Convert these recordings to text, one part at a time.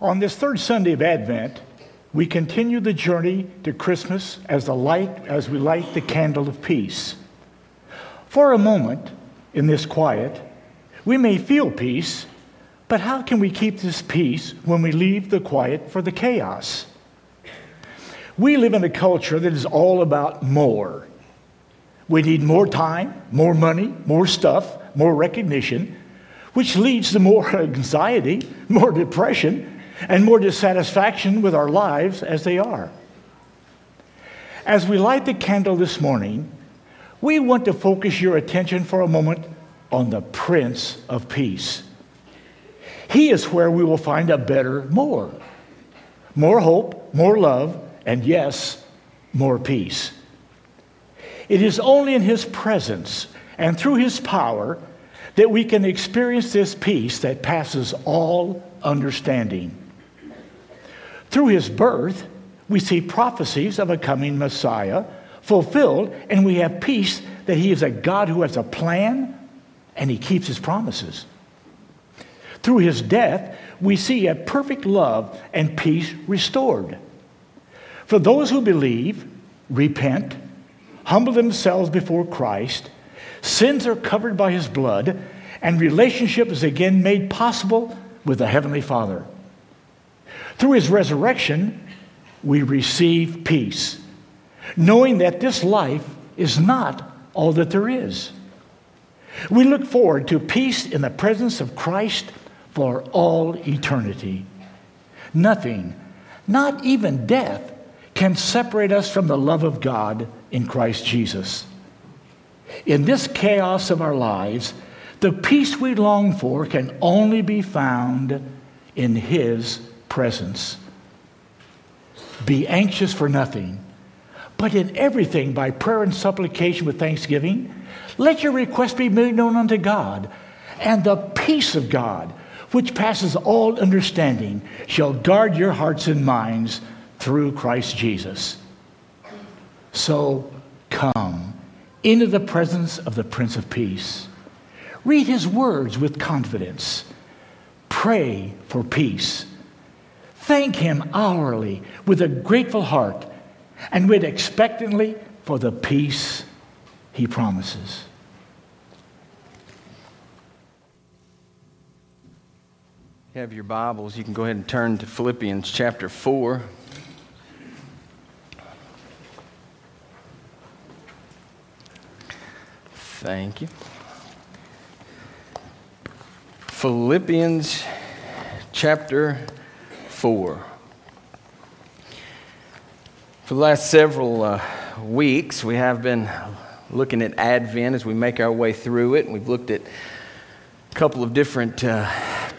On this third Sunday of Advent, we continue the journey to Christmas as, the light, as we light the candle of peace. For a moment, in this quiet, we may feel peace, but how can we keep this peace when we leave the quiet for the chaos? We live in a culture that is all about more. We need more time, more money, more stuff, more recognition, which leads to more anxiety, more depression, and more dissatisfaction with our lives as they are. As we light the candle this morning, we want to focus your attention for a moment on the Prince of Peace. He is where we will find a better more. More hope, more love, and yes, more peace. It is only in His presence and through His power that we can experience this peace that passes all understanding. Through His birth, we see prophecies of a coming Messiah fulfilled, and we have peace that He is a God who has a plan and He keeps His promises. Through His death, we see a perfect love and peace restored. For those who believe, repent, humble themselves before Christ, sins are covered by his blood, and relationship is again made possible with the Heavenly Father. Through his resurrection, we receive peace, knowing that this life is not all that there is. We look forward to peace in the presence of Christ for all eternity. Nothing, not even death, can separate us from the love of God in Christ Jesus. In this chaos of our lives, the peace we long for can only be found in His presence. Be anxious for nothing, but in everything by prayer and supplication with thanksgiving, let your request be made known unto God, and the peace of God, which passes all understanding, shall guard your hearts and minds through Christ Jesus. So come into the presence of the Prince of Peace. Read his words with confidence. Pray for peace. Thank him hourly with a grateful heart and wait expectantly for the peace he promises. You have your Bibles, you can go ahead and turn to Philippians chapter 4. Thank you. Philippians chapter 4. For the last several uh, weeks, we have been looking at Advent as we make our way through it. We've looked at a couple of different uh,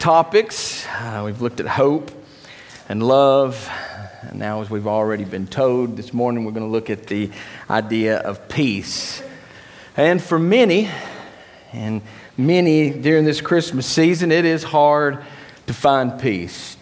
topics. Uh, we've looked at hope and love. And now, as we've already been told, this morning we're going to look at the idea of peace. And for many, and many during this Christmas season, it is hard to find peace.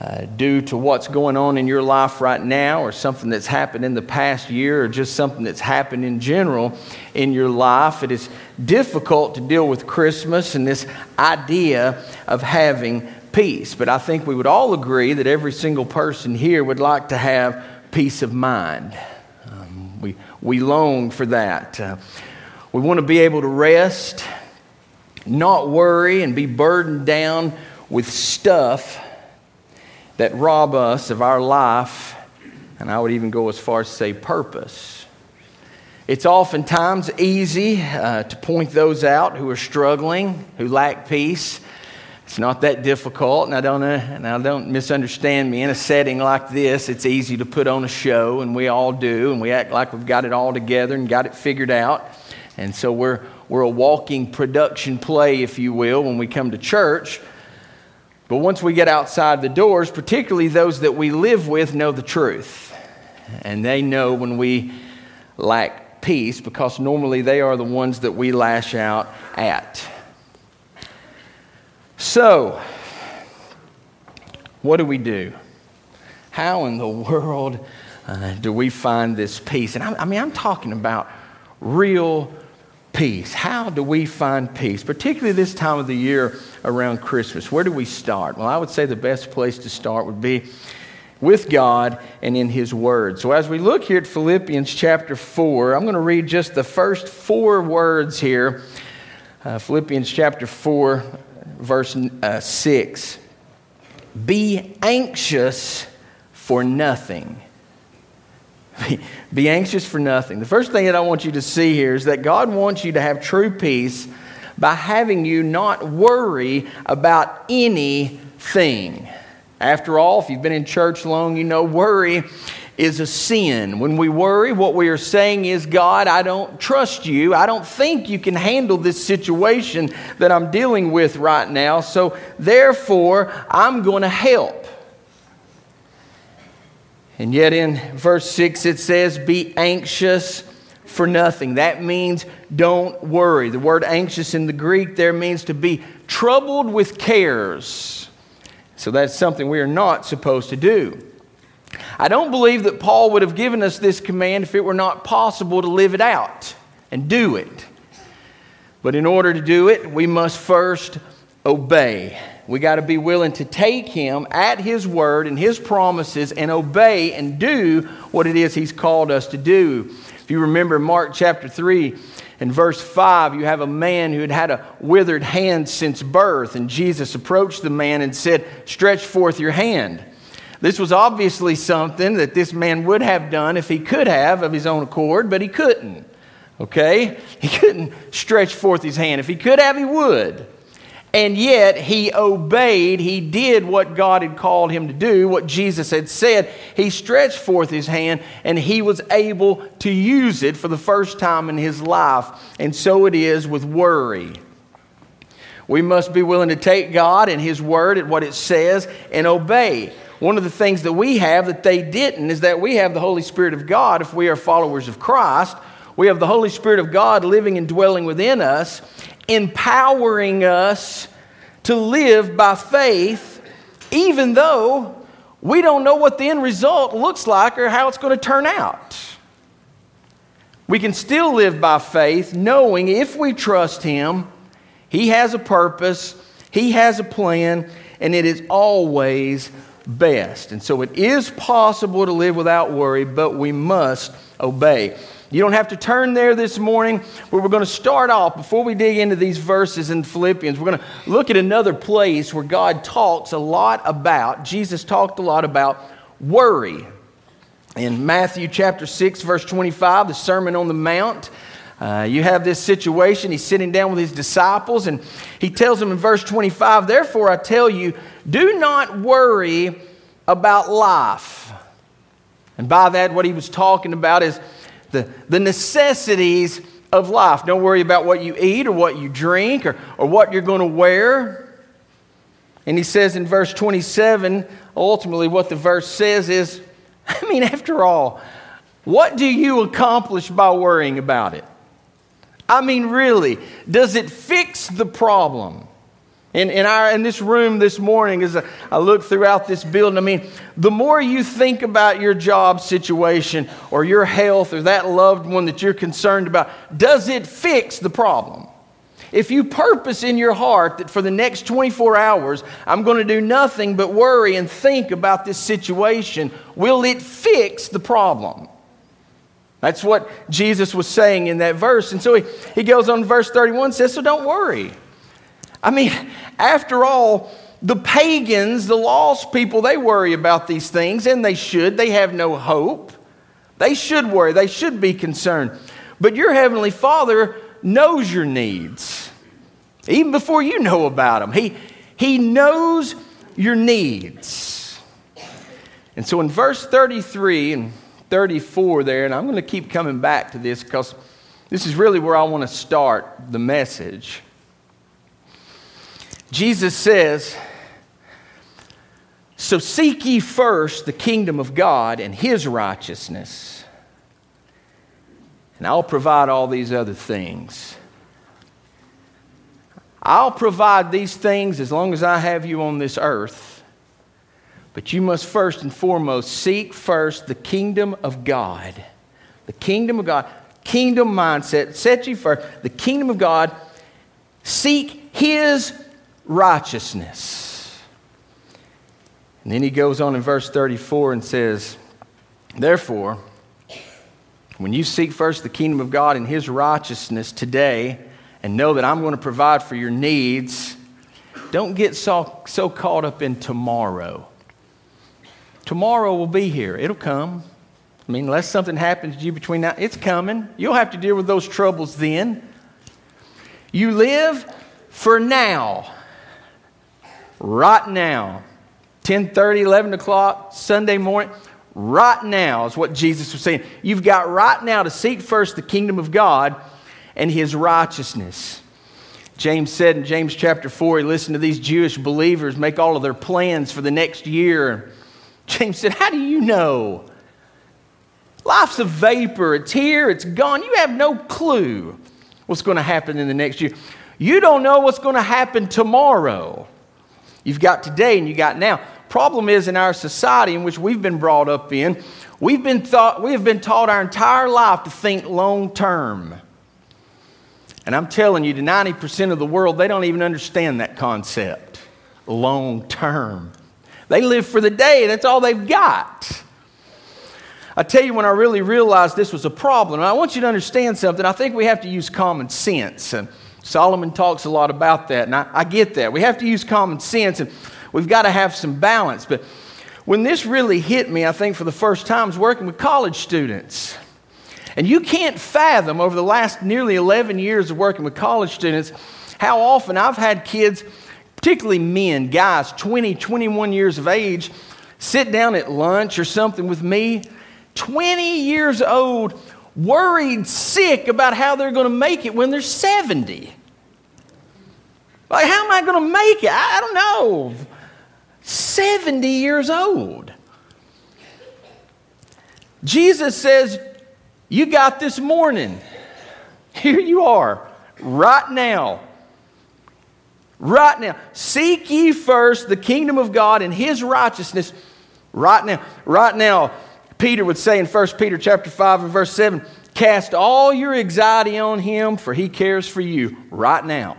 Uh, due to what's going on in your life right now, or something that's happened in the past year, or just something that's happened in general in your life, it is difficult to deal with Christmas and this idea of having peace. But I think we would all agree that every single person here would like to have peace of mind. Um, we, we long for that. Uh, we want to be able to rest, not worry, and be burdened down with stuff that rob us of our life, and I would even go as far as to say purpose. It's oftentimes easy uh, to point those out who are struggling, who lack peace. It's not that difficult, and I don't, uh, now don't misunderstand me. In a setting like this, it's easy to put on a show, and we all do, and we act like we've got it all together and got it figured out. And so we're, we're a walking production play, if you will, when we come to church. But once we get outside the doors, particularly those that we live with know the truth. And they know when we lack peace because normally they are the ones that we lash out at. So, what do we do? How in the world uh, do we find this peace? And I, I mean, I'm talking about real peace. How do we find peace, particularly this time of the year around Christmas? Where do we start? Well, I would say the best place to start would be with God and in His Word. So, as we look here at Philippians chapter 4, I'm going to read just the first four words here. Uh, Philippians chapter 4, verse uh, 6. Be anxious for nothing. Be anxious for nothing. The first thing that I want you to see here is that God wants you to have true peace by having you not worry about anything. After all, if you've been in church long, you know worry is a sin. When we worry, what we are saying is, God, I don't trust you. I don't think you can handle this situation that I'm dealing with right now. So therefore, I'm going to help. And yet in verse 6 it says, Be anxious for nothing. That means don't worry. The word anxious in the Greek there means to be troubled with cares. So that's something we are not supposed to do. I don't believe that Paul would have given us this command if it were not possible to live it out and do it. But in order to do it, we must first obey. We got to be willing to take him at his word and his promises and obey and do what it is he's called us to do. If you remember Mark chapter 3 and verse 5, you have a man who had had a withered hand since birth, and Jesus approached the man and said, Stretch forth your hand. This was obviously something that this man would have done if he could have of his own accord, but he couldn't. Okay? He couldn't stretch forth his hand. If he could have, he would. And yet he obeyed. He did what God had called him to do, what Jesus had said. He stretched forth his hand and he was able to use it for the first time in his life. And so it is with worry. We must be willing to take God and his word at what it says and obey. One of the things that we have that they didn't is that we have the Holy Spirit of God if we are followers of Christ. We have the Holy Spirit of God living and dwelling within us, empowering us to live by faith, even though we don't know what the end result looks like or how it's going to turn out. We can still live by faith, knowing if we trust Him, He has a purpose, He has a plan, and it is always best. And so it is possible to live without worry, but we must obey. You don't have to turn there this morning, but we're going to start off before we dig into these verses in Philippians. We're going to look at another place where God talks a lot about, Jesus talked a lot about worry. In Matthew chapter 6, verse 25, the Sermon on the Mount, uh, you have this situation. He's sitting down with his disciples, and he tells them in verse 25, Therefore I tell you, do not worry about life. And by that, what he was talking about is the, the necessities of life. Don't worry about what you eat or what you drink or, or what you're going to wear. And he says in verse 27, ultimately, what the verse says is I mean, after all, what do you accomplish by worrying about it? I mean, really, does it fix the problem? In, in, our, in this room this morning, as I, look throughout this building, I mean, the more you think about your job situation or your health or that loved one that you're concerned about, does it fix the problem? If you purpose in your heart that for the next 24 hours, I'm going to do nothing but worry and think about this situation, will it fix the problem? That's what Jesus was saying in that verse. And so he, he goes on, verse 31 says, So don't worry. I mean, after all, the pagans, the lost people, they worry about these things, and they should. They have no hope. They should worry. They should be concerned. But your Heavenly Father knows your needs, even before you know about them. He, he knows your needs. And so in verse 33 and 34 there, and I'm going to keep coming back to this because this is really where I want to start the message. Jesus says, So seek ye first the kingdom of God and his righteousness, and I'll provide all these other things. I'll provide these things as long as I have you on this earth. But you must first and foremost seek first the kingdom of God. The kingdom of God. kingdom mindset. Set you first. The kingdom of God. Seek his righteousness. And then he goes on in verse 34 and says, Therefore, when you seek first the kingdom of God and his righteousness today, and know that I'm going to provide for your needs, don't get so, so caught up in tomorrow. Tomorrow will be here, it'll come. I mean, unless something happens to you between now, it's coming. You'll have to deal with those troubles then. You live for now. Right now. 10:30, 11 o'clock, Sunday morning. Right now is what Jesus was saying. You've got right now to seek first the kingdom of God and his righteousness. James said in James chapter 4, he listened to these Jewish believers make all of their plans for the next year. James said, How do you know? Life's a vapor. It's here, it's gone. You have no clue what's going to happen in the next year. You don't know what's going to happen tomorrow. You've got today and you got now. Problem is in our society in which we've been brought up in, we've been thought, we have been taught our entire life to think long term. And I'm telling you, to 90% of the world, they don't even understand that concept long term. They live for the day, that's all they've got. I tell you when I really realized this was a problem, and I want you to understand something. I think we have to use common sense. And Solomon talks a lot about that, and I, I get that. We have to use common sense, and we've got to have some balance. But when this really hit me, I think for the first time, was working with college students. And you can't fathom over the last nearly 11 years of working with college students how often I've had kids, particularly men, guys, 20, 21 years of age, sit down at lunch or something with me, 20 years old, worried sick about how they're going to make it when they're 70. Like, how am I going to make it? I, don't know. 70 years old. Jesus says, you got this morning. Here you are, right now. Right now. Seek ye first the kingdom of God and his righteousness right now. Right now, Peter would say in 1 Peter chapter 5 and verse 7, cast all your anxiety on him, for he cares for you right now.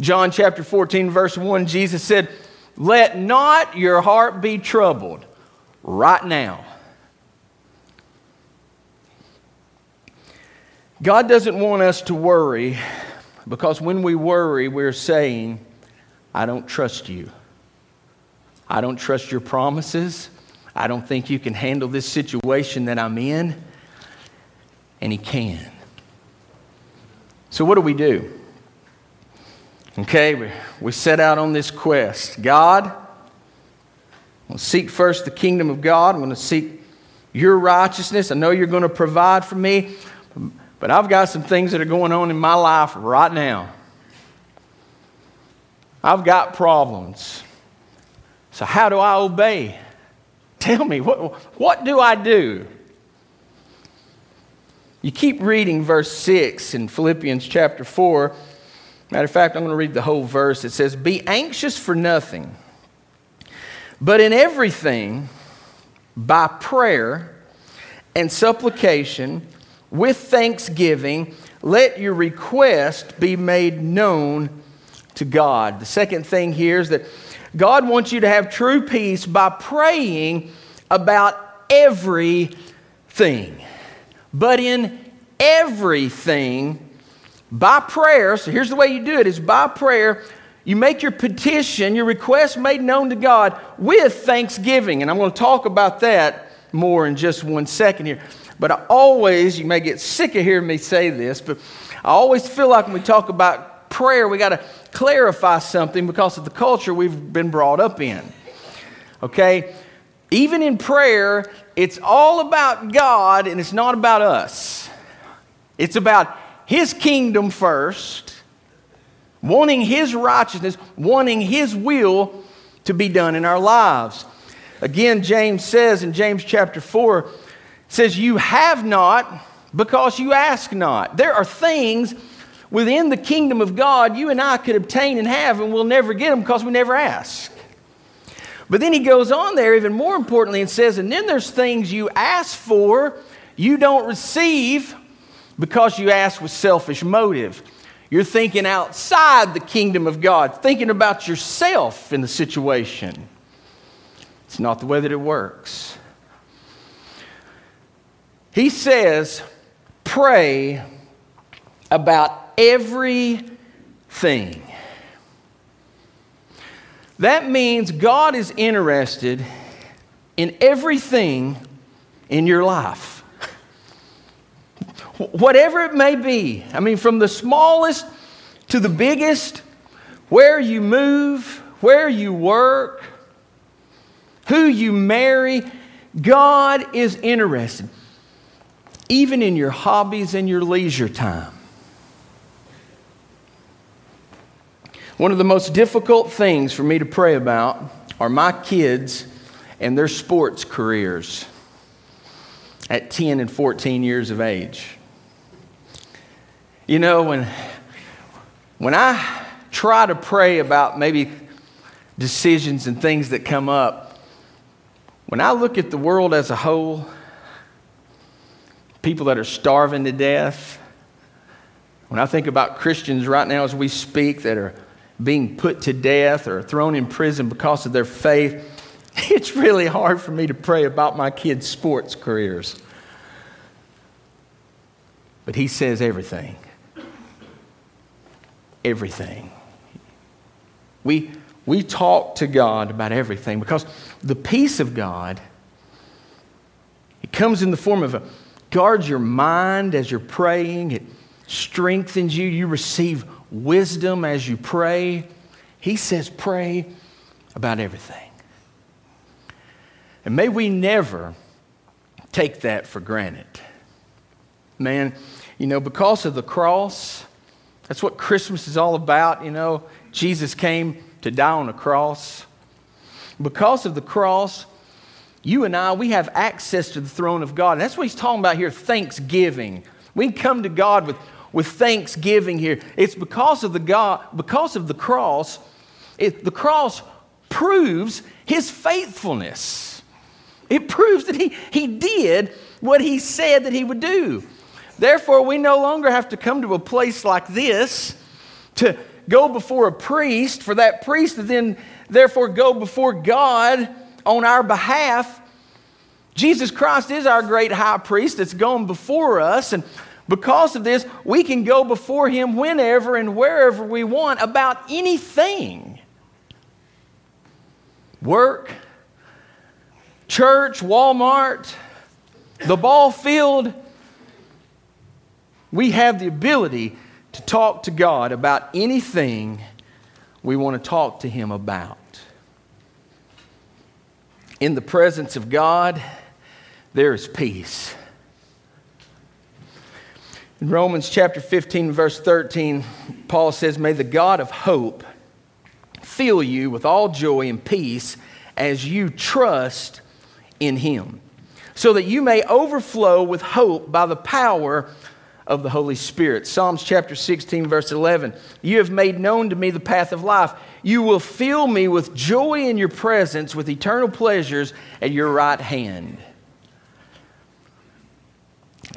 John chapter 14, verse 1, Jesus said, Let not your heart be troubled right now. God doesn't want us to worry because when we worry, we're saying, I don't trust you. I don't trust your promises. I don't think you can handle this situation that I'm in. And He can. So, what do we do? Okay, we, we set out on this quest. God, I'm going to seek first the kingdom of God. I'm going to seek your righteousness. I know you're going to provide for me. But I've got some things that are going on in my life right now. I've got problems. So, how do I obey? Tell me, what, what do I do? You keep reading verse 6 in Philippians chapter 4. Matter of fact, I'm going to read the whole verse. It says, Be anxious for nothing, but in everything, by prayer and supplication, with thanksgiving, let your request be made known to God. The second thing here is that God wants you to have true peace by praying about everything. But in everything, by prayer, so here's the way you do it is by prayer, you make your petition, your request made known to God with thanksgiving. And I'm going to talk about that more in just one second here. But I always, you may get sick of hearing me say this, but I always feel like when we talk about prayer, we got to clarify something because of the culture we've been brought up in. Okay? Even in prayer, it's all about God and it's not about us. It's about His kingdom first, wanting His righteousness, wanting His will to be done in our lives. Again, James says in James chapter 4, says, You have not because you ask not. There are things within the kingdom of God you and I could obtain and have, and we'll never get them because we never ask. But then he goes on there, even more importantly, and says, And then there's things you ask for, You don't receive because you ask with selfish motive. You're thinking outside the kingdom of God, thinking about yourself in the situation. It's not the way that it works. He says, pray about everything. That means God is interested in everything in your life. Whatever it may be, I mean, from the smallest to the biggest, where you move, where you work, who you marry, God is interested, even in your hobbies and your leisure time. One of the most difficult things for me to pray about are my kids and their sports careers at 10 and 14 years of age. You know, when, when I try to pray about maybe decisions and things that come up, when I look at the world as a whole, people that are starving to death, when I think about Christians right now as we speak that are being put to death or thrown in prison because of their faith, it's really hard for me to pray about my kids' sports careers. But he says everything everything. We, we talk to God about everything because the peace of God, it comes in the form of a guards your mind as you're praying. It strengthens you. You receive wisdom as you pray. He says, pray about everything. And may we never take that for granted. Man, you know, because of the cross, that's what Christmas is all about, you know. Jesus came to die on a cross. Because of the cross, you and I, we have access to the throne of God. And that's what he's talking about here thanksgiving. We can come to God with, with thanksgiving here. It's because of the God, because of the cross, it, the cross proves his faithfulness. It proves that he, he did what he said that he would do. Therefore, we no longer have to come to a place like this to go before a priest, for that priest to then, therefore, go before God on our behalf. Jesus Christ is our great high priest that's gone before us. And because of this, we can go before him whenever and wherever we want about anything work, church, Walmart, the ball field we have the ability to talk to God about anything we want to talk to Him about. In the presence of God, there is peace. In Romans chapter 15, verse 13, Paul says, May the God of hope fill you with all joy and peace as you trust in Him, so that you may overflow with hope by the power of the Holy Spirit. Psalms chapter 16, verse 11. You have made known to me the path of life. You will fill me with joy in your presence, with eternal pleasures at your right hand.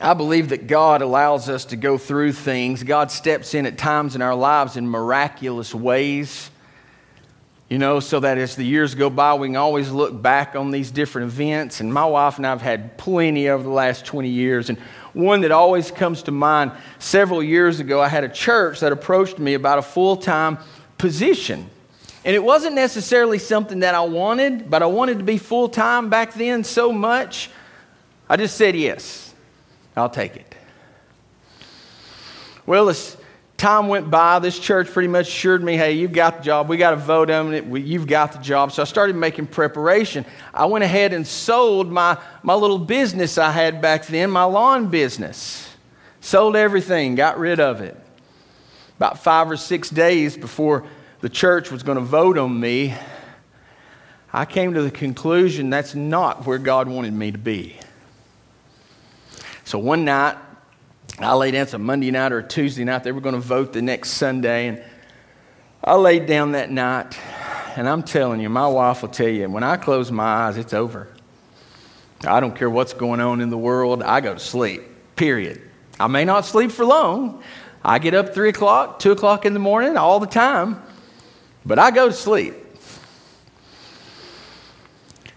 I believe that God allows us to go through things. God steps in at times in our lives in miraculous ways. You know, so that as the years go by, we can always look back on these different events. And my wife and I have had plenty over the last 20 years. And one that always comes to mind several years ago, I had a church that approached me about a full time position. And it wasn't necessarily something that I wanted, but I wanted to be full time back then so much. I just said yes, I'll take it. Well, it's time went by, this church pretty much assured me, hey, you've got the job. We got to vote on it. You've got the job. So I started making preparation. I went ahead and sold my, my little business I had back then, my lawn business. Sold everything, got rid of it. About five or six days before the church was going to vote on me, I came to the conclusion that's not where God wanted me to be. So one night, I laid down, some Monday night or a Tuesday night. They were going to vote the next Sunday. And I laid down that night. And I'm telling you, my wife will tell you, when I close my eyes, it's over. I don't care what's going on in the world, I go to sleep, period. I may not sleep for long. I get up 3 o'clock, 2 o'clock in the morning all the time, but I go to sleep.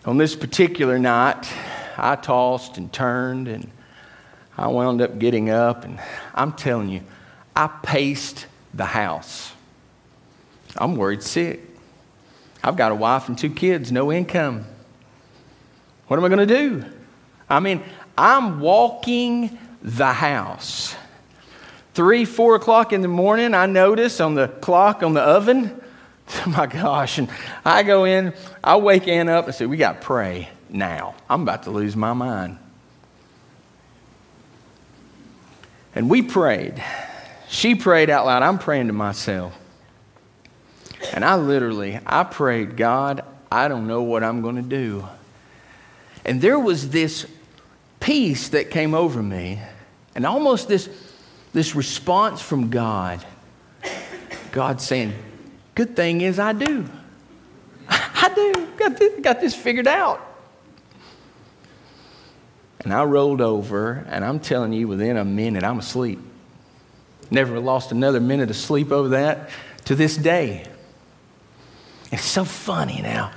On this particular night, I tossed and turned and I wound up getting up, and I'm telling you, I paced the house. I'm worried sick. I've got a wife and two kids, no income. What am I going to do? I mean, I'm walking the house. Three, four o'clock in the morning, I notice on the clock on the oven, oh my gosh, and I go in, I wake Ann up and say, We got to pray now. I'm about to lose my mind. And we prayed. She prayed out loud. I'm praying to myself. And I literally, I prayed, God, I don't know what I'm going to do. And there was this peace that came over me, and almost this, this response from God. God saying, Good thing is I do. I do. Got this, got this figured out. And I rolled over, and I'm telling you, within a minute, I'm asleep. Never lost another minute of sleep over that to this day. It's so funny now,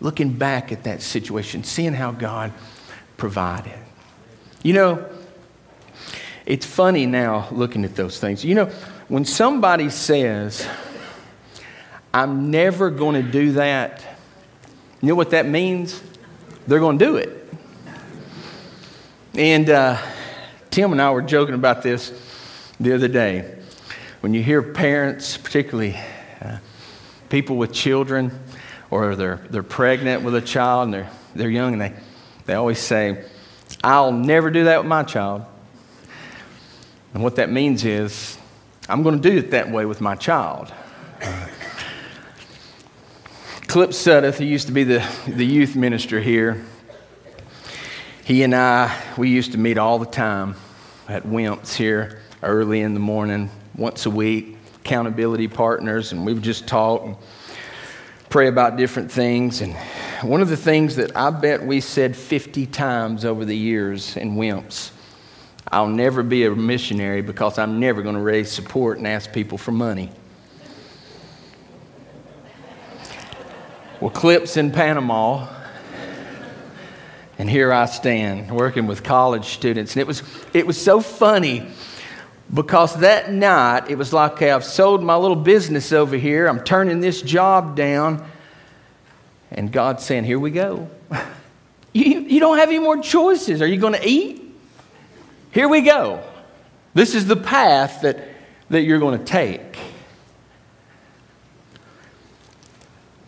looking back at that situation, seeing how God provided. You know, it's funny now looking at those things. You know, when somebody says, I'm never going to do that, you know what that means? They're going to do it. And uh, Tim and I were joking about this the other day. When you hear parents, particularly uh, people with children, or they're, they're pregnant with a child and they're, they're young, and they, they always say, I'll never do that with my child. And what that means is, I'm going to do it that way with my child. Clip Sudduth, who used to be the, the youth minister here, he and I, we used to meet all the time at Wimps here early in the morning, once a week, accountability partners, and we would just talk and pray about different things. And one of the things that I bet we said 50 times over the years in Wimps I'll never be a missionary because I'm never going to raise support and ask people for money. Well, Clips in Panama and here I stand working with college students. And it was, it was so funny because that night it was like, okay, I've sold my little business over here, I'm turning this job down. And God's saying, Here we go. you, you don't have any more choices. Are you going to eat? Here we go. This is the path that, that you're going to take.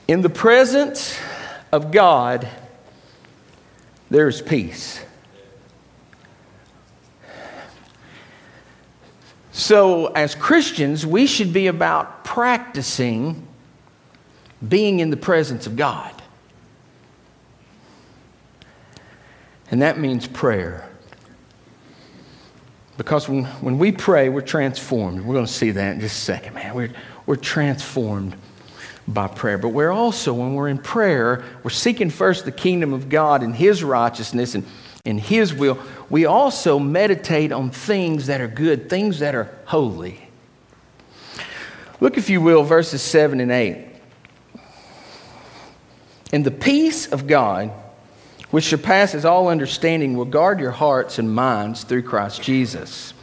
In the presence of God, there's peace. So, as Christians, we should be about practicing being in the presence of God. And that means prayer. Because when, when we pray, we're transformed. We're going to see that in just a second, man. We're, we're transformed by prayer. But we're also, when we're in prayer, we're seeking first the kingdom of God and His righteousness and, and His will. We also meditate on things that are good, things that are holy. Look, if you will, verses 7 and 8. And the peace of God, which surpasses all understanding, will guard your hearts and minds through Christ Jesus.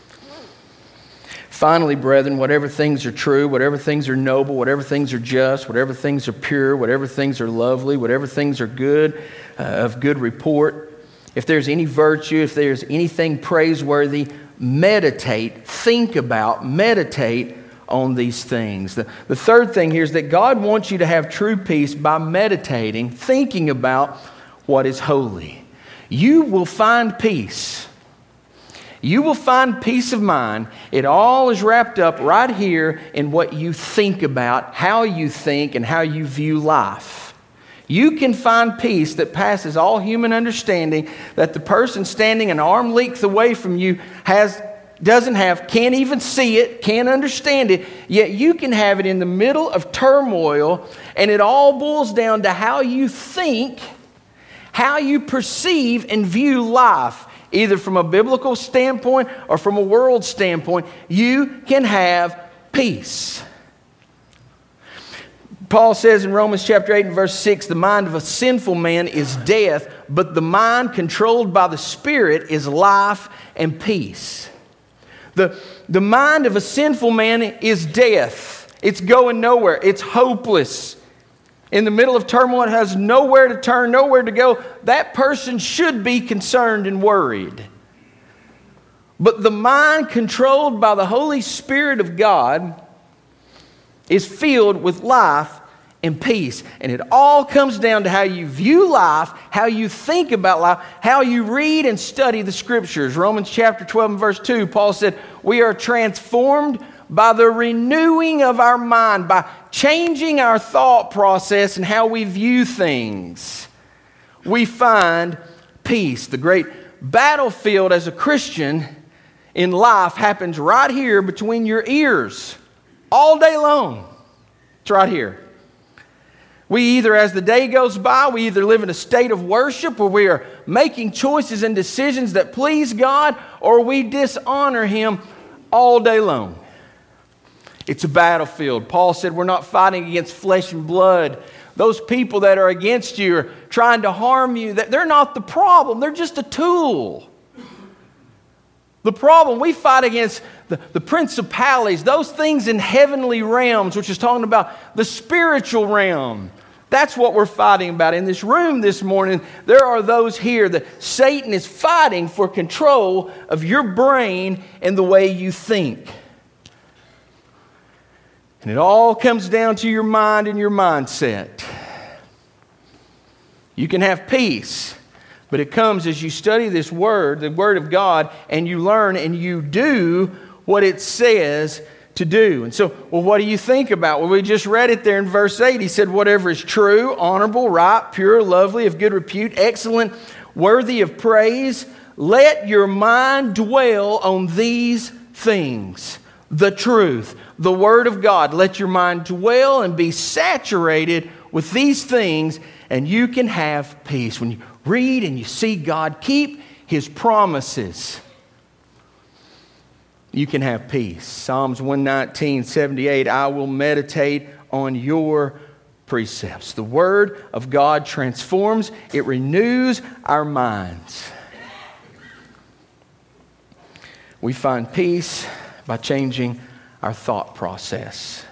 Finally, brethren, whatever things are true, whatever things are noble, whatever things are just, whatever things are pure, whatever things are lovely, whatever things are good, uh, of good report, if there's any virtue, if there's anything praiseworthy, meditate, think about, meditate on these things. The, the third thing here is that God wants you to have true peace by meditating, thinking about what is holy. You will find peace you will find peace of mind. It all is wrapped up right here in what you think about, how you think, and how you view life. You can find peace that passes all human understanding that the person standing an arm length away from you has doesn't have, can't even see it, can't understand it, yet you can have it in the middle of turmoil, and it all boils down to how you think how you perceive and view life, either from a biblical standpoint or from a world standpoint, you can have peace. Paul says in Romans chapter 8 and verse 6 the mind of a sinful man is death, but the mind controlled by the Spirit is life and peace. The, the mind of a sinful man is death, it's going nowhere, it's hopeless. In the middle of turmoil, has nowhere to turn, nowhere to go. That person should be concerned and worried. But the mind controlled by the Holy Spirit of God is filled with life and peace. And it all comes down to how you view life, how you think about life, how you read and study the scriptures. Romans chapter 12 and verse 2, Paul said, We are transformed by the renewing of our mind, by changing our thought process and how we view things. We find peace. The great battlefield as a Christian in life happens right here between your ears all day long. It's right here. We either, as the day goes by, we either live in a state of worship where we are making choices and decisions that please God, or we dishonor Him all day long. It's a battlefield. Paul said we're not fighting against flesh and blood. Those people that are against you are trying to harm you, they're not the problem, they're just a tool. The problem, we fight against the, the principalities, those things in heavenly realms, which is talking about the spiritual realm. That's what we're fighting about. In this room this morning, there are those here that Satan is fighting for control of your brain and the way you think. And it all comes down to your mind and your mindset. You can have peace, but it comes as you study this word, the word of God, and you learn and you do what it says to do. And so, well, what do you think about? Well, we just read it there in verse 8. He said, Whatever is true, honorable, right, pure, lovely, of good repute, excellent, worthy of praise, let your mind dwell on these things the truth, the Word of God. Let your mind dwell and be saturated with these things, and you can have peace. When you read and you see God keep His promises, you can have peace. Psalms 119, 78 I will meditate on your precepts. The Word of God transforms, it renews our minds. We find peace by changing our thought process.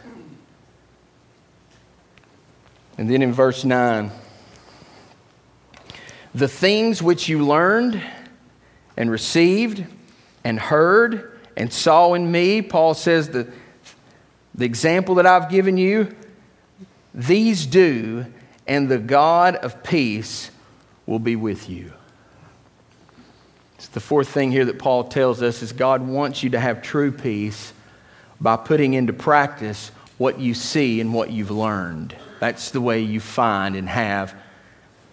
And then in verse 9, the things which you learned and received and heard and saw in me, Paul says, the, the example that I've given you, these do, and the God of peace will be with you. It's the fourth thing here that Paul tells us is God wants you to have true peace by putting into practice what you see and what you've learned. That's the way you find and have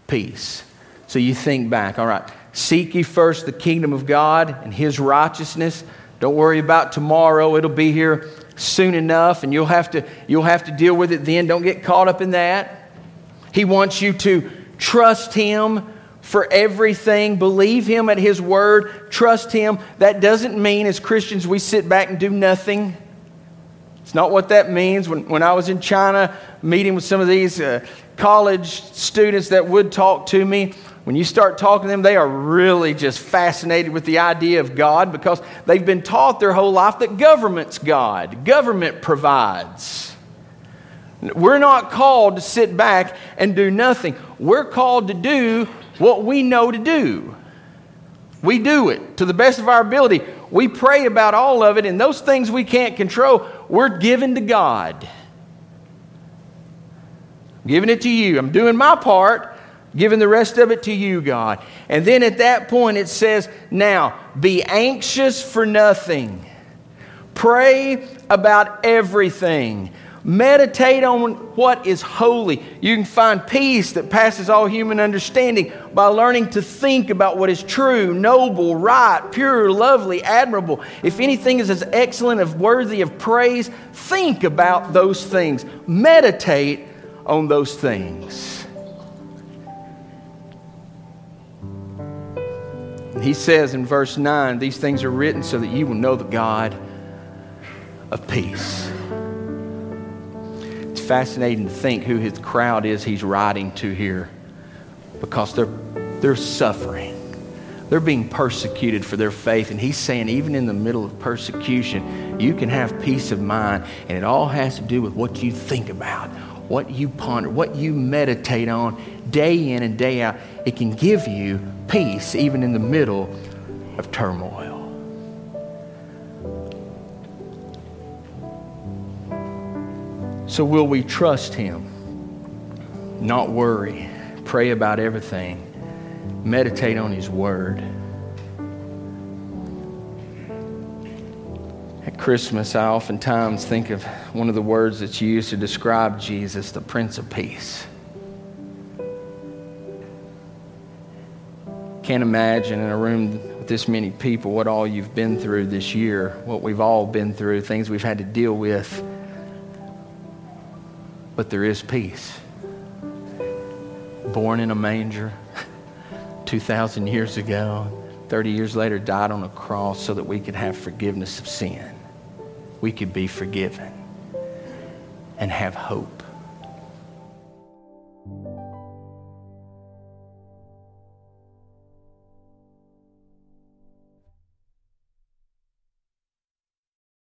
peace. So you think back, all right, seek ye first the kingdom of God and his righteousness. Don't worry about tomorrow, it'll be here soon enough, and you'll have to, you'll have to deal with it then. Don't get caught up in that. He wants you to trust him for everything, believe him at his word, trust him. That doesn't mean as Christians we sit back and do nothing. It's not what that means. When, when I was in China meeting with some of these uh, college students that would talk to me, when you start talking to them, they are really just fascinated with the idea of God because they've been taught their whole life that government's God, government provides. We're not called to sit back and do nothing. We're called to do what we know to do. We do it to the best of our ability. We pray about all of it, and those things we can't control, we're given to God. I'm giving it to you. I'm doing my part, giving the rest of it to you, God. And then at that point, it says, Now, be anxious for nothing, pray about everything. Meditate on what is holy. You can find peace that passes all human understanding by learning to think about what is true, noble, right, pure, lovely, admirable. If anything is as excellent as worthy of praise, think about those things. Meditate on those things. he says in verse 9, These things are written so that you will know the God of peace. Fascinating to think who his crowd is he's writing to here because they're, they're suffering. They're being persecuted for their faith. And he's saying, even in the middle of persecution, you can have peace of mind. And it all has to do with what you think about, what you ponder, what you meditate on day in and day out. It can give you peace even in the middle of turmoil. So, will we trust Him? Not worry, pray about everything, meditate on His Word. At Christmas, I oftentimes think of one of the words that's used to describe Jesus, the Prince of Peace. Can't imagine in a room with this many people what all you've been through this year, what we've all been through, things we've had to deal with. But there is peace. Born in a manger 2,000 years ago, 30 years later, died on a cross so that we could have forgiveness of sin. We could be forgiven and have hope